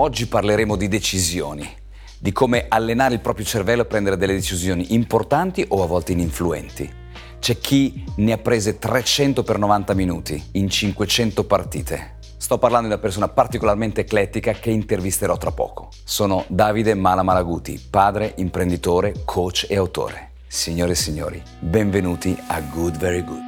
Oggi parleremo di decisioni, di come allenare il proprio cervello a prendere delle decisioni importanti o a volte ininfluenti. C'è chi ne ha prese 300 per 90 minuti in 500 partite. Sto parlando di una persona particolarmente eclettica che intervisterò tra poco. Sono Davide Malamalaguti, padre, imprenditore, coach e autore. Signore e signori, benvenuti a Good Very Good.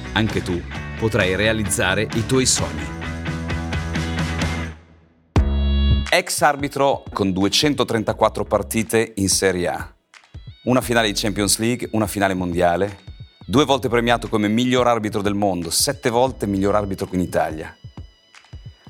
anche tu potrai realizzare i tuoi sogni. Ex arbitro con 234 partite in Serie A, una finale di Champions League, una finale mondiale, due volte premiato come miglior arbitro del mondo, sette volte miglior arbitro qui in Italia.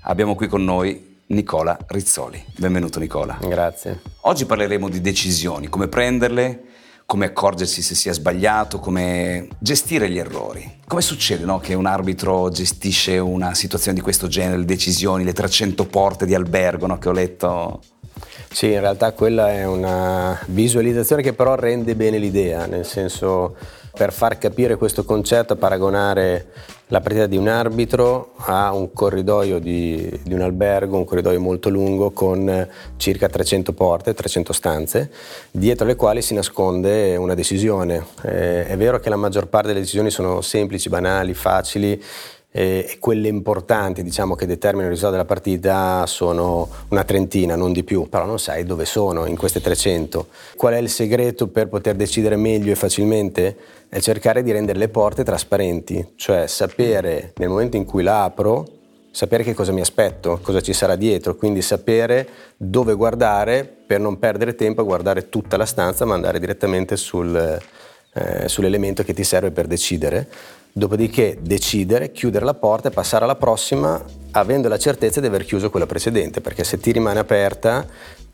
Abbiamo qui con noi Nicola Rizzoli. Benvenuto Nicola. Grazie. Oggi parleremo di decisioni, come prenderle, come accorgersi se si è sbagliato, come gestire gli errori. Come succede no, che un arbitro gestisce una situazione di questo genere, le decisioni, le 300 porte di albergo no, che ho letto? Sì, in realtà quella è una visualizzazione che però rende bene l'idea, nel senso per far capire questo concetto, paragonare la partita di un arbitro a un corridoio di, di, un albergo, un corridoio molto lungo con circa 300 porte, 300 stanze, dietro le quali si nasconde una decisione. Eh, è vero che la maggior parte delle decisioni sono semplici, banali, facili, e quelle importanti diciamo, che determinano il risultato della partita sono una trentina, non di più, però non sai dove sono in queste 300. Qual è il segreto per poter decidere meglio e facilmente? È cercare di rendere le porte trasparenti, cioè sapere nel momento in cui la apro, sapere che cosa mi aspetto, cosa ci sarà dietro, quindi sapere dove guardare per non perdere tempo a guardare tutta la stanza ma andare direttamente sul, eh, sull'elemento che ti serve per decidere dopodiché decidere, chiudere la porta e passare alla prossima avendo la certezza di aver chiuso quella precedente, perché se ti rimane aperta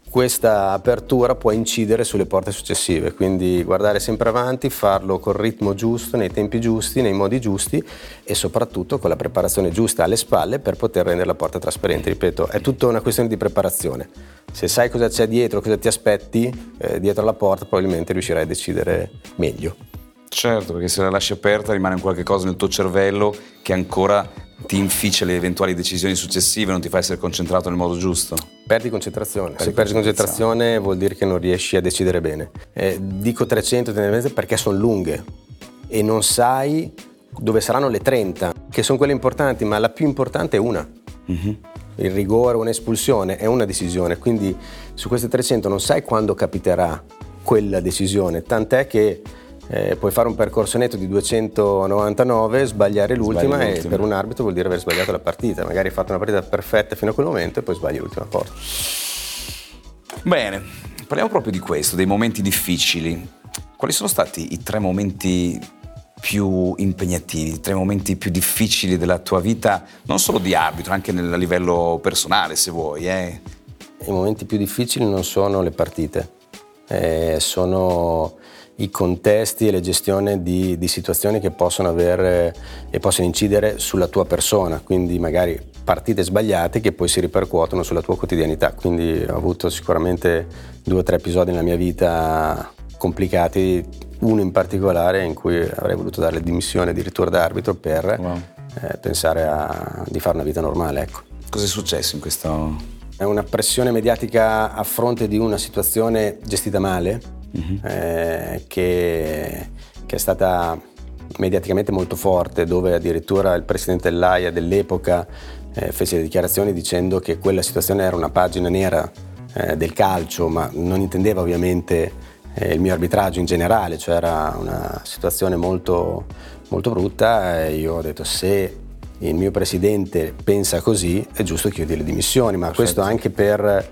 questa apertura può incidere sulle porte successive, quindi guardare sempre avanti, farlo col ritmo giusto, nei tempi giusti, nei modi giusti e soprattutto con la preparazione giusta alle spalle per poter rendere la porta trasparente. Ripeto, è tutta una questione di preparazione. Se sai cosa c'è dietro, cosa ti aspetti eh, dietro la porta, probabilmente riuscirai a decidere meglio. Certo, perché se la lasci aperta rimane un qualche cosa nel tuo cervello che ancora ti inficia le eventuali decisioni successive, non ti fa essere concentrato nel modo giusto. Perdi concentrazione. Perdi se perdi concentrazione vuol dire che non riesci a decidere bene. Eh, dico 300 perché sono lunghe e non sai dove saranno le 30, che sono quelle importanti, ma la più importante è una. Mm-hmm. Il rigore, un'espulsione è una decisione, quindi su queste 300 non sai quando capiterà quella decisione, tant'è che eh, puoi fare un percorso netto di 299, sbagliare l'ultima Sbagli e l'ultima. per un arbitro vuol dire aver sbagliato la partita. Magari hai fatto una partita perfetta fino a quel momento e poi sbagli l'ultima porta. Bene, parliamo proprio di questo, dei momenti difficili. Quali sono stati i tre momenti più impegnativi, i tre momenti più difficili della tua vita, non solo di arbitro, anche a livello personale se vuoi? Eh? I momenti più difficili non sono le partite, eh, sono i contesti e le gestioni di, di, situazioni che possono avere e possono incidere sulla tua persona, quindi magari partite sbagliate che poi si ripercuotono sulla tua quotidianità. Quindi ho avuto sicuramente due o tre episodi nella mia vita complicati, uno in particolare in cui avrei voluto dare le dimissioni addirittura da arbitro per wow. eh, pensare a, di fare una vita normale. Ecco. Cosa è successo in questo? È una pressione mediatica a fronte di una situazione gestita male, uh-huh. eh, che, che, è stata mediaticamente molto forte, dove addirittura il presidente dell'AIA dell'epoca eh, fece dichiarazioni dicendo che quella situazione era una pagina nera eh, del calcio, ma non intendeva ovviamente eh, il mio arbitraggio in generale, cioè era una situazione molto, molto brutta e io ho detto se il mio presidente pensa così è giusto che io dia le dimissioni, ma questo anche per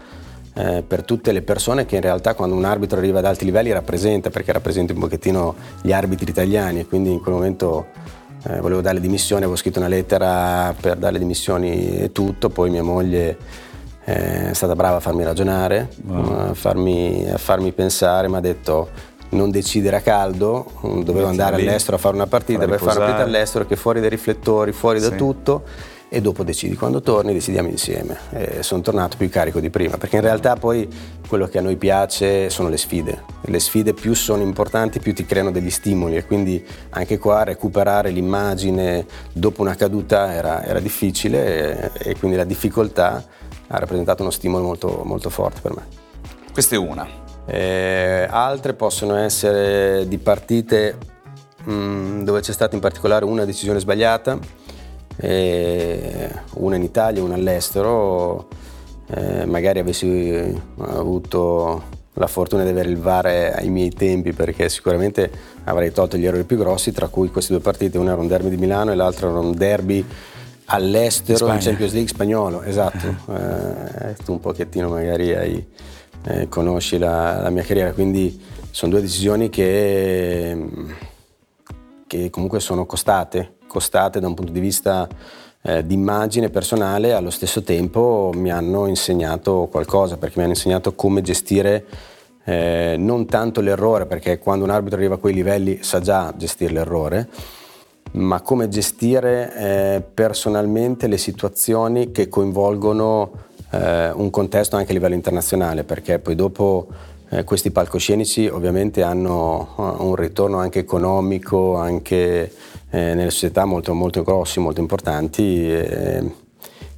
eh, per tutte le persone che in realtà quando un arbitro arriva ad alti livelli rappresenta, perché rappresenta un pochettino gli arbitri italiani. E quindi in quel momento eh, volevo dare le dimissioni, avevo scritto una lettera per dare le dimissioni e tutto, poi mia moglie eh, è stata brava a farmi ragionare, wow. a, farmi, a farmi pensare, mi ha detto non decidere a caldo, dovevo andare all'estero a fare una partita, per fare una partita all'estero che fuori dai riflettori, fuori sì. da tutto e dopo decidi quando torni, decidiamo insieme. E sono tornato più carico di prima, perché in realtà poi quello che a noi piace sono le sfide. Le sfide più sono importanti, più ti creano degli stimoli e quindi anche qua recuperare l'immagine dopo una caduta era, era difficile e, e, quindi la difficoltà ha rappresentato uno stimolo molto, molto forte per me. Questa è una. Eh, altre possono essere di partite mh, mm, dove c'è stata in particolare una decisione sbagliata, una in Italia, una all'estero. Eh, magari avessi avuto la fortuna di avere il VAR ai miei tempi perché sicuramente avrei tolto gli errori più grossi, tra cui queste due partite, una era un derby di Milano e l'altra era un derby all'estero in Champions League spagnolo, esatto. Eh, tu un pochettino magari hai eh, conosci la, la, mia carriera, quindi sono due decisioni che, che comunque sono costate, costate da un punto di vista eh, di immagine personale, allo stesso tempo mi hanno insegnato qualcosa, perché mi hanno insegnato come gestire eh, non tanto l'errore, perché quando un arbitro arriva a quei livelli sa già gestire l'errore, ma come gestire eh, personalmente le situazioni che coinvolgono eh, un contesto anche a livello internazionale, perché poi dopo eh, questi palcoscenici ovviamente hanno uh, un ritorno anche economico, anche eh, nelle società molto, molto grossi, molto importanti.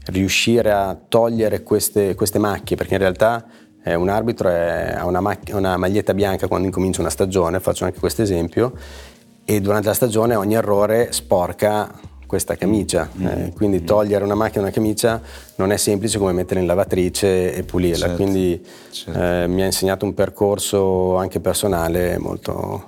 riuscire a togliere queste, queste, macchie, perché in realtà eh, un arbitro è, ha una, mac- una maglietta bianca quando incomincia una stagione, faccio anche questo esempio, e durante la stagione ogni errore sporca questa camicia. Mm. Eh, quindi togliere una macchina una camicia non è semplice come mettere in lavatrice e pulirla. Certo. Quindi certo. Eh, mi ha insegnato un percorso anche personale molto,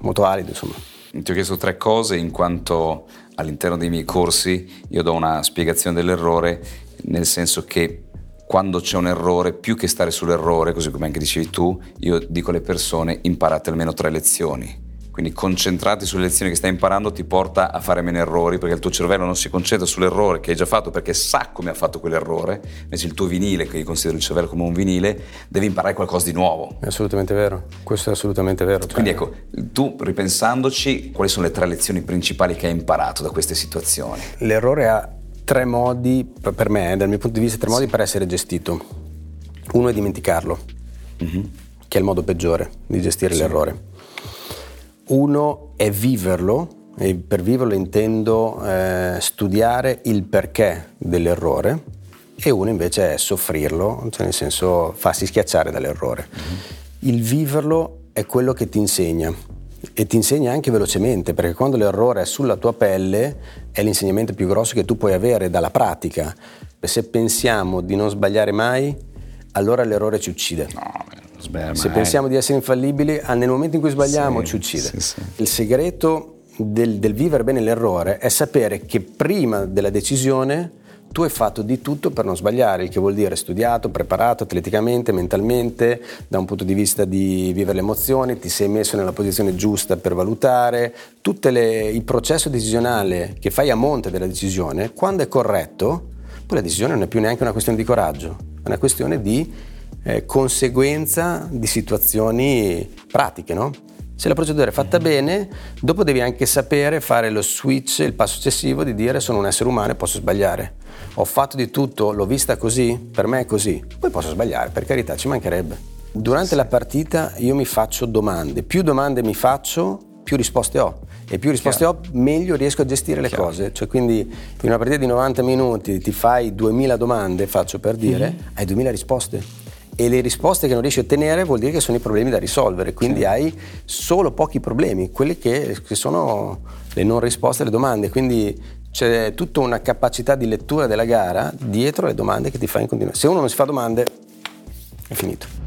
molto valido. Insomma. Ti ho chiesto tre cose in quanto all'interno dei miei corsi io do una spiegazione dell'errore, nel senso che quando c'è un errore, più che stare sull'errore, così come anche dicevi tu, io dico alle persone imparate almeno tre lezioni quindi concentrarti sulle lezioni che stai imparando ti porta a fare meno errori perché il tuo cervello non si concentra sull'errore che hai già fatto perché sa come ha fatto quell'errore, invece il tuo vinile, che io considero il cervello come un vinile, devi imparare qualcosa di nuovo. È assolutamente vero, questo è assolutamente vero. Quindi ecco, tu ripensandoci, quali sono le tre lezioni principali che hai imparato da queste situazioni? L'errore ha tre modi, per me, dal mio punto di vista, tre modi per essere gestito. Uno è dimenticarlo, mm-hmm. che è il modo peggiore di gestire sì. l'errore uno è viverlo, e per viverlo intendo eh, studiare il perché dell'errore, e uno invece è soffrirlo, cioè nel senso farsi schiacciare dall'errore. Mm-hmm. Il viverlo è quello che ti insegna e ti insegna anche velocemente, perché quando l'errore è sulla tua pelle è l'insegnamento più grosso che tu puoi avere dalla pratica. Se pensiamo di non sbagliare mai, allora l'errore ci uccide. No, Sbeh, Se pensiamo di essere infallibili, ah, nel momento in cui sbagliamo sì, ci uccide. Sì, sì. Il segreto del, del vivere bene l'errore è sapere che prima della decisione tu hai fatto di tutto per non sbagliare, il che vuol dire studiato, preparato atleticamente, mentalmente, da un punto di vista di vivere le emozioni, ti sei messo nella posizione giusta per valutare, tutto il processo decisionale che fai a monte della decisione, quando è corretto, poi la decisione non è più neanche una questione di coraggio, è una questione di eh, conseguenza di situazioni pratiche, no? Se la procedura è fatta bene, dopo devi anche sapere fare lo switch, il passo successivo di dire sono un essere umano e posso sbagliare. Ho fatto di tutto, l'ho vista così, per me è così, poi posso sbagliare, per carità, ci mancherebbe. Durante la partita io mi faccio domande, più domande mi faccio, più risposte ho e più risposte Chiaro. ho, meglio riesco a gestire le Chiaro. cose. Cioè, quindi in una partita di 90 minuti ti fai 2000 domande, faccio per dire, mm-hmm. hai 2000 risposte e le risposte che non riesci a ottenere vuol dire che sono i problemi da risolvere, quindi sì. hai solo pochi problemi, quelli che, che, sono le non risposte alle domande, quindi c'è tutta una capacità di lettura della gara dietro le domande che ti fai in continuazione. Se uno non si fa domande, è finito.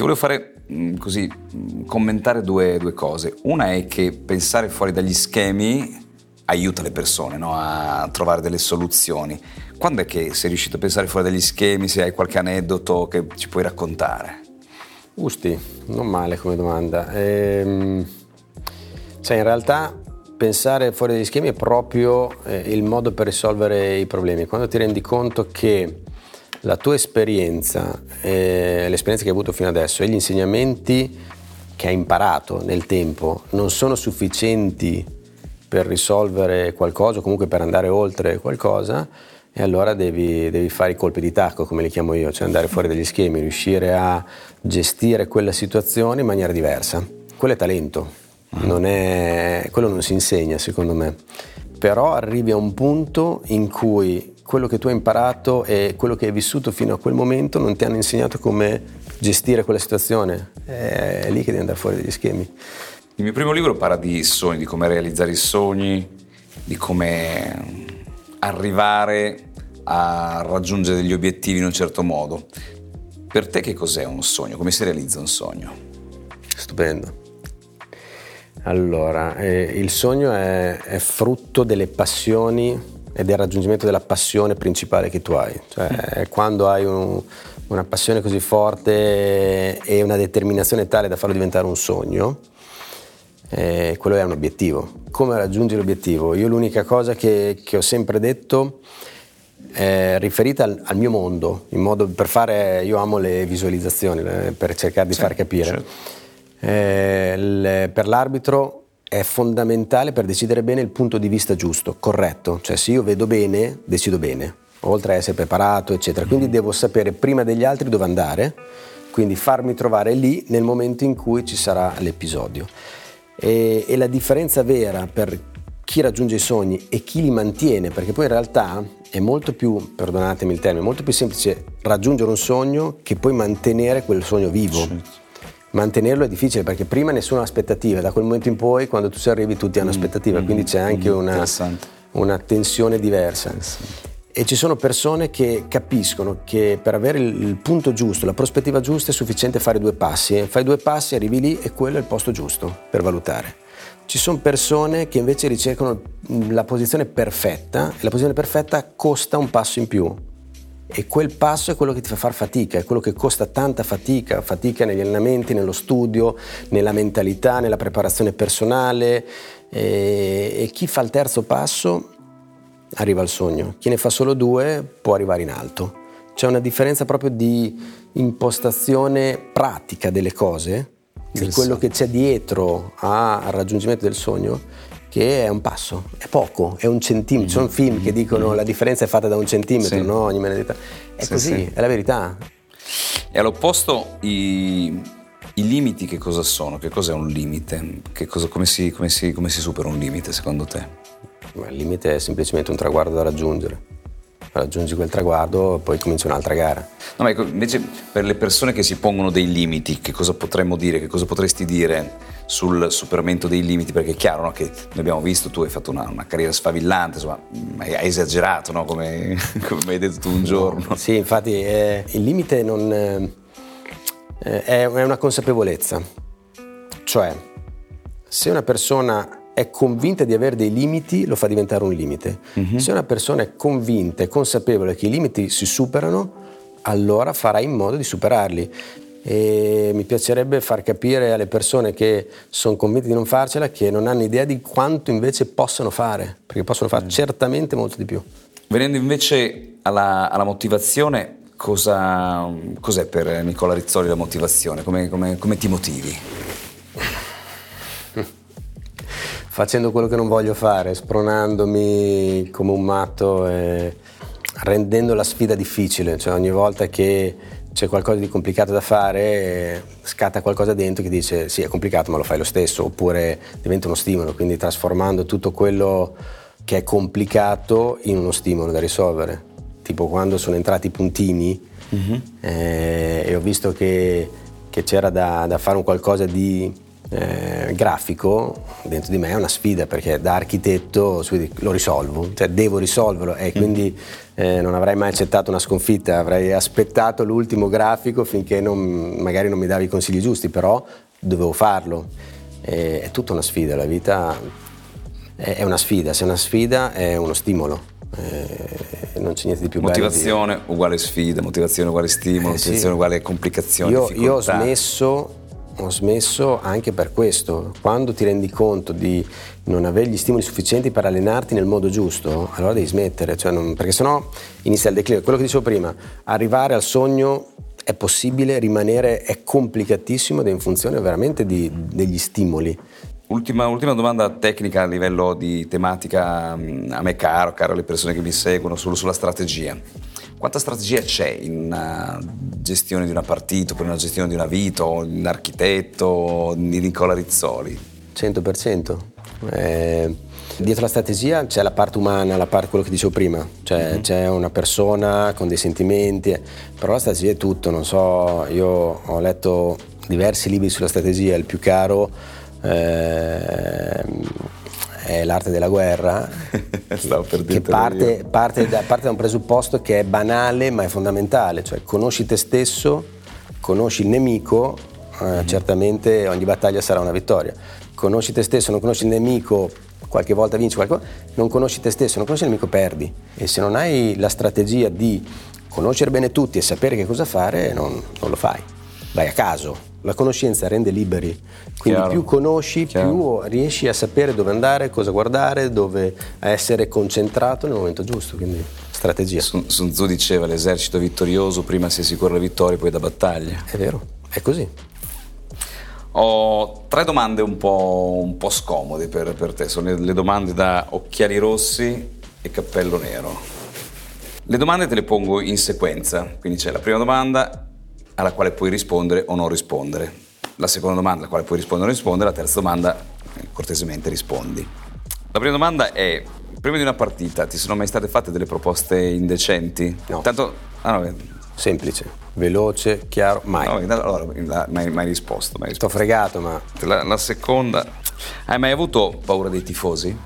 Volevo fare mm, così, mm, commentare due, due, cose. Una è che pensare fuori dagli schemi aiuta le persone no? a trovare delle soluzioni. Quando è che sei riuscito a pensare fuori dagli schemi? Se hai qualche aneddoto che ci puoi raccontare? Usti, non male come domanda. Ehm, cioè in realtà pensare fuori dagli schemi è proprio eh, il modo per risolvere i problemi. Quando ti rendi conto che la tua esperienza, eh, l'esperienza che hai avuto fino adesso e gli insegnamenti che hai imparato nel tempo non sono sufficienti per risolvere qualcosa o comunque per andare oltre qualcosa, e allora devi, devi, fare i colpi di tacco, come li chiamo io, cioè andare fuori dagli schemi, riuscire a gestire quella situazione in maniera diversa. Quello è talento, non è, quello non si insegna secondo me, però arrivi a un punto in cui quello che tu hai imparato e quello che hai vissuto fino a quel momento non ti hanno insegnato come gestire quella situazione. È lì che devi andare fuori dagli schemi. Il mio primo libro parla di sogni, di come realizzare i sogni, di come arrivare a raggiungere degli obiettivi in un certo modo. Per te che cos'è un sogno? Come si realizza un sogno? Stupendo. Allora, eh, il sogno è, è frutto delle passioni è il raggiungimento della passione principale che tu hai. Cioè, è quando hai un, una passione così forte e una determinazione tale da farlo diventare un sogno, eh, quello è un obiettivo. Come raggiungi l'obiettivo? Io l'unica cosa che, che ho sempre detto è riferita al, al, mio mondo, in modo per fare, io amo le visualizzazioni, eh, per cercare di sì, far capire. Certo. Eh, le, per l'arbitro è fondamentale per decidere bene il punto di vista giusto, corretto. Cioè se io vedo bene, decido bene, oltre a essere preparato, eccetera. Quindi mm. devo sapere prima degli altri dove andare, quindi farmi trovare lì nel momento in cui ci sarà l'episodio. E, e la differenza vera per chi raggiunge i sogni e chi li mantiene, perché poi in realtà è molto più, perdonatemi il termine, molto più semplice raggiungere un sogno che poi mantenere quel sogno vivo. Certo mantenerlo è difficile perché prima nessuno ha aspettative, da quel momento in poi quando tu ci arrivi tutti hanno mm, aspettative, mm, quindi c'è anche mm, una, una, tensione diversa. E ci sono persone che capiscono che per avere il, il, punto giusto, la prospettiva giusta è sufficiente fare due passi, fai due passi, arrivi lì e quello è il posto giusto per valutare. Ci sono persone che invece ricercano la posizione perfetta e la posizione perfetta costa un passo in più, e quel passo è quello che ti fa fare fatica, è quello che costa tanta fatica, fatica negli allenamenti, nello studio, nella mentalità, nella preparazione personale e, e chi fa il terzo passo arriva al sogno, chi ne fa solo due può arrivare in alto. C'è una differenza proprio di impostazione pratica delle cose, di quello che c'è dietro al raggiungimento del sogno che è un passo, è poco, è un centimetro. Ci sono mm. film che dicono mm. la differenza è fatta da un centimetro, sì. no? Ogni maledetta. È sì, così, sì. è la verità. E all'opposto i, i, limiti che cosa sono? Che cos'è un limite? Cosa, come, si, come, si, come si supera un limite secondo te? Il limite è semplicemente un traguardo da raggiungere raggiungi quel traguardo, poi comincia un'altra gara. No, ma ecco, invece per le persone che si pongono dei limiti, che cosa potremmo dire, che cosa potresti dire sul superamento dei limiti? Perché è chiaro no, che noi abbiamo visto, tu hai fatto una, una carriera sfavillante, insomma, hai, esagerato, no? come, come, hai detto tu un giorno. Sì, infatti eh, il limite non, eh, è una consapevolezza, cioè se una persona è convinta di avere dei limiti, lo fa diventare un limite. Uh-huh. Se una persona è convinta e consapevole che i limiti si superano, allora farà in modo di superarli. E mi piacerebbe far capire alle persone che sono convinte di non farcela che non hanno idea di quanto invece possono fare, perché possono fare uh certamente molto di più. Venendo invece alla, alla motivazione, cosa, cos'è per Nicola Rizzoli la motivazione? Come, come, come ti motivi? Facendo quello che non voglio fare, spronandomi come un matto e rendendo la sfida difficile, cioè ogni volta che c'è qualcosa di complicato da fare scatta qualcosa dentro che dice sì è complicato ma lo fai lo stesso oppure diventa uno stimolo, quindi trasformando tutto quello che è complicato in uno stimolo da risolvere. Tipo quando sono entrati i puntini uh-huh. eh, e ho visto che, che c'era da, da, fare un qualcosa di eh, grafico dentro di me è una sfida perché da architetto lo risolvo, cioè devo risolverlo e quindi eh, non avrei mai accettato una sconfitta, avrei aspettato l'ultimo grafico finché non, magari non mi davi i consigli giusti, però dovevo farlo. E, è tutta una sfida, la vita è, è una sfida, se è una sfida è uno stimolo. Eh, non c'è niente di più motivazione bello. uguale sfida, motivazione uguale stimolo, eh, motivazione sì. uguale complicazioni. Io, io ho smesso ho smesso anche per questo. Quando ti rendi conto di non avere gli stimoli sufficienti per allenarti nel modo giusto, allora devi smettere, cioè non, perché sennò inizia il declino. Quello che dicevo prima, arrivare al sogno è possibile, rimanere è complicatissimo ed è in funzione veramente di, degli stimoli. Ultima, ultima, domanda tecnica a livello di tematica mm, a me caro, caro alle persone che mi seguono, solo sulla strategia. Quanta strategia c'è in una gestione di una partita, oppure in una gestione di una vita, o in architetto, di Nicola Rizzoli? 100%. Eh, dietro la strategia c'è la parte umana, la parte, quello che dicevo prima, cioè mm-hmm. c'è una persona con dei sentimenti, però la strategia è tutto, non so, io ho letto diversi libri sulla strategia, il più caro eh, è l'arte della guerra, che parte, parte, da, parte, da, un presupposto che è banale ma è fondamentale, cioè conosci te stesso, conosci il nemico, eh, mm-hmm. certamente ogni battaglia sarà una vittoria. Conosci te stesso, non conosci il nemico, qualche volta vinci, qualche volta non conosci te stesso, non conosci il nemico, perdi. E se non hai la strategia di conoscere bene tutti e sapere che cosa fare, non, non lo fai. Vai a caso, la conoscenza rende liberi, quindi Chiaro. più conosci, Chiaro. più riesci a sapere dove andare, cosa guardare, dove essere concentrato nel momento giusto, quindi strategia. Sun, Sun Tzu diceva l'esercito vittorioso prima si assicura la vittoria poi da battaglia. È vero, è così. Ho tre domande un po', un po scomode per, per, te, sono le, le domande da occhiali rossi e cappello nero. Le domande te le pongo in sequenza, quindi c'è la prima domanda alla quale puoi rispondere o non rispondere. La seconda domanda alla quale puoi rispondere o non rispondere, la terza domanda eh, cortesemente rispondi. La prima domanda è, prima di una partita ti sono mai state fatte delle proposte indecenti? No. Tanto, ah, no, Semplice, veloce, chiaro, mai. No, allora, mai, mai risposto, mai risposto. T'ho fregato, ma... La, la seconda... Hai mai avuto paura dei tifosi?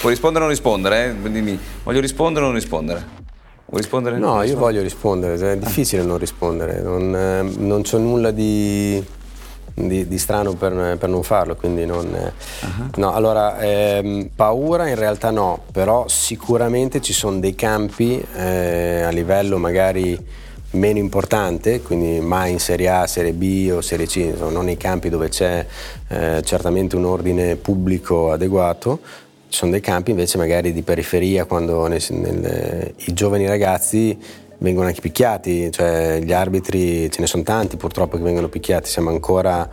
Puoi rispondere o non rispondere, eh? Dimmi, voglio rispondere o non rispondere? Vuoi rispondere? No, io voglio rispondere, è difficile non rispondere, non, eh, non c'è nulla di, di, di strano per, per, non farlo, quindi non... Uh-huh. No, allora, ehm, paura in realtà no, però sicuramente ci sono dei campi eh, a livello magari meno importante, quindi mai in Serie A, Serie B o Serie C, insomma, non nei campi dove c'è eh, certamente un ordine pubblico adeguato, ci sono dei campi invece magari di periferia quando nel, nel, i giovani ragazzi vengono anche picchiati, cioè gli arbitri ce ne sono tanti purtroppo che vengono picchiati, siamo ancora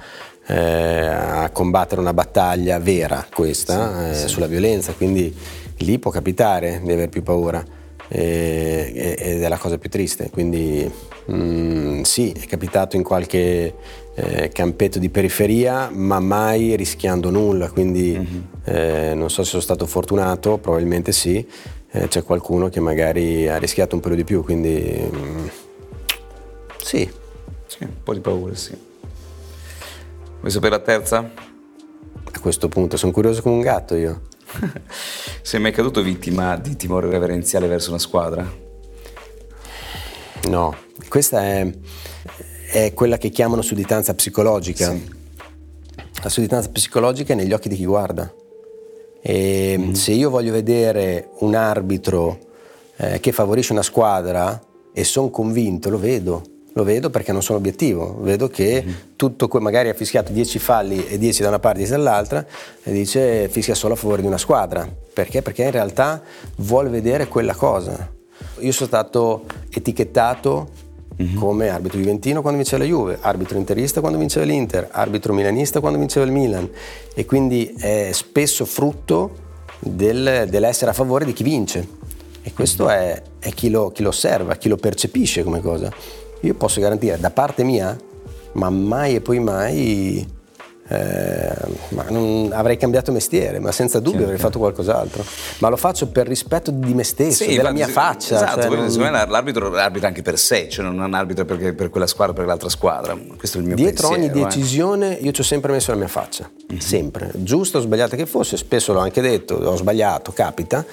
eh, a combattere una battaglia vera questa sì, eh, sì. sulla violenza, quindi lì può capitare di aver più paura eh, ed è la cosa più triste, quindi mm, sì, è capitato in qualche eh, campetto di periferia, ma mai rischiando nulla, quindi mm-hmm. eh, non so se sono stato fortunato, probabilmente sì, eh, c'è qualcuno che magari ha rischiato un po' di più, quindi mm, sì. Sì, un po' di paura, sì. Vuoi sapere la terza? A questo punto sono curioso come un gatto io. Sei mai caduto vittima di timore reverenziale verso una squadra? No, questa è è quella che chiamano sudditanza psicologica. Sì. La sudditanza psicologica è negli occhi di chi guarda. E mm. Se io voglio vedere un arbitro eh, che favorisce una squadra e sono convinto, lo vedo. Lo vedo perché non sono obiettivo, vedo che mm. tutto, magari ha fischiato 10 falli e 10 da una parte e 10 dall'altra e dice fischia solo a favore di una squadra. Perché? Perché in realtà vuole vedere quella cosa. Io sono stato etichettato mm-hmm. come arbitro juventino quando vinceva la Juve, arbitro interista quando vinceva l'Inter, arbitro milanista quando vinceva il Milan e quindi è spesso frutto del, dell'essere a favore di chi vince e questo è, è chi, lo, chi lo osserva, chi lo percepisce come cosa. Io posso garantire da parte mia, ma mai e poi mai eh, ma non, avrei cambiato mestiere, ma senza dubbio certo. avrei fatto qualcos'altro. Ma lo faccio per rispetto di me stesso, sì, della mia faccia. Esatto, cioè, non... secondo me l'arbitro arbitra anche per sé, cioè non è un arbitro per, per quella squadra o per l'altra squadra. Questo è il mio Dietro pensiero, ogni eh. decisione io ci ho sempre messo la mia faccia, mm-hmm. sempre. Giusto o sbagliata che fosse, spesso l'ho anche detto, ho sbagliato, capita,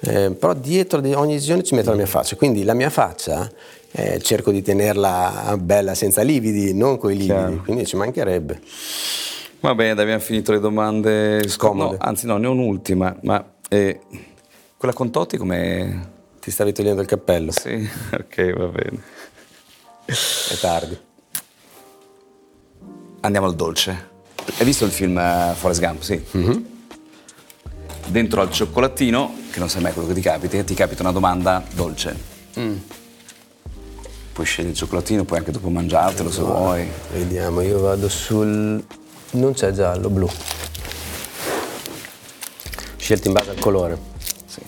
eh, però dietro ogni decisione ci metto la mia faccia. Quindi la mia faccia eh, cerco di tenerla bella senza lividi, non coi lividi, Chiaro. quindi ci mancherebbe. Va bene, abbiamo finito le domande scomode. No, anzi, no, ne ho un'ultima, ma eh, quella con Totti come. Ti stavi togliendo il cappello? Sì, ok, va bene. È tardi. Andiamo al dolce. Hai visto il film uh, Forrest Gump? Sì. Mm-hmm. Dentro al cioccolatino, che non sai mai quello che ti capita, ti capita una domanda dolce. Mm. Puoi scegliere il cioccolatino, puoi anche dopo mangiartelo se vuoi. Vediamo, io vado sul non c'è giallo, blu. Scelto in base al colore. Sì.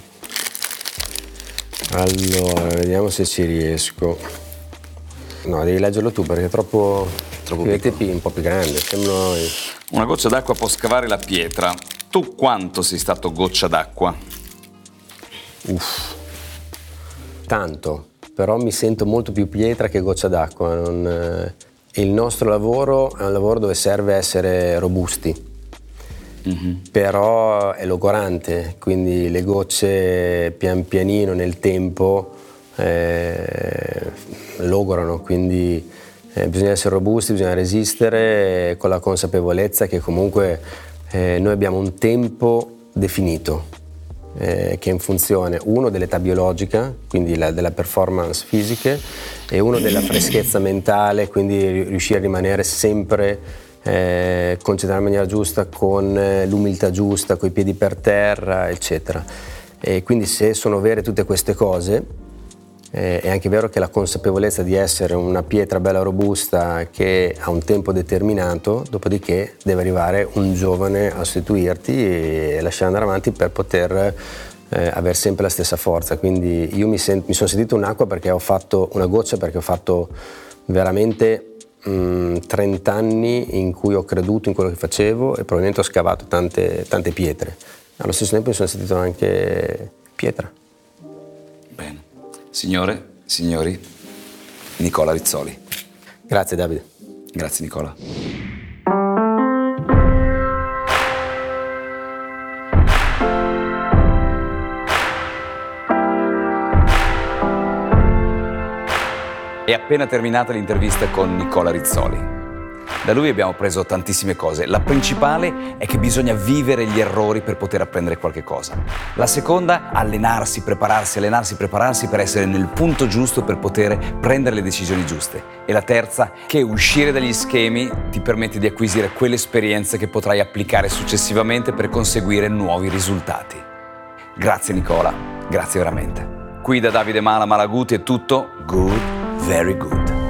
Allora, vediamo se ci riesco. No, devi leggerlo tu perché è troppo. Troppo piccolo. un po' più grande. Sembrano... Una goccia d'acqua può scavare la pietra. Tu quanto sei stato goccia d'acqua? Uff. Tanto, però mi sento molto più pietra che goccia d'acqua. Non, eh, il nostro lavoro è un lavoro dove serve essere robusti, mm-hmm. però è logorante, quindi le gocce pian pianino nel tempo eh, logorano, quindi eh, bisogna essere robusti, bisogna resistere con la consapevolezza che comunque eh, noi abbiamo un tempo definito eh, che è in funzione uno dell'età biologica, quindi la, della performance fisiche, e uno della freschezza mentale, quindi riuscire a rimanere sempre eh, concentrato in maniera giusta, con eh, l'umiltà giusta, con i piedi per terra, eccetera. E quindi se sono vere tutte queste cose, eh, è anche vero che la consapevolezza di essere una pietra bella robusta che ha un tempo determinato, dopodiché deve arrivare un giovane a sostituirti e lasciare andare avanti per poter eh, avere sempre la stessa forza. Quindi io mi, sent- mi sono sentito un'acqua perché ho fatto una goccia perché ho fatto veramente mh, 30 anni in cui ho creduto in quello che facevo e probabilmente ho scavato tante, tante pietre. Allo stesso tempo mi sono sentito anche pietra. Signore, signori, Nicola Rizzoli. Grazie Davide. Grazie Nicola. È appena terminata l'intervista con Nicola Rizzoli. Da lui abbiamo preso tantissime cose. La principale è che bisogna vivere gli errori per poter apprendere qualche cosa. La seconda, allenarsi, prepararsi, allenarsi, prepararsi per essere nel punto giusto per poter prendere le decisioni giuste. E la terza, che uscire dagli schemi ti permette di acquisire quelle esperienze che potrai applicare successivamente per conseguire nuovi risultati. Grazie Nicola, grazie veramente. Qui da Davide Mala Malaguti è tutto good, very good.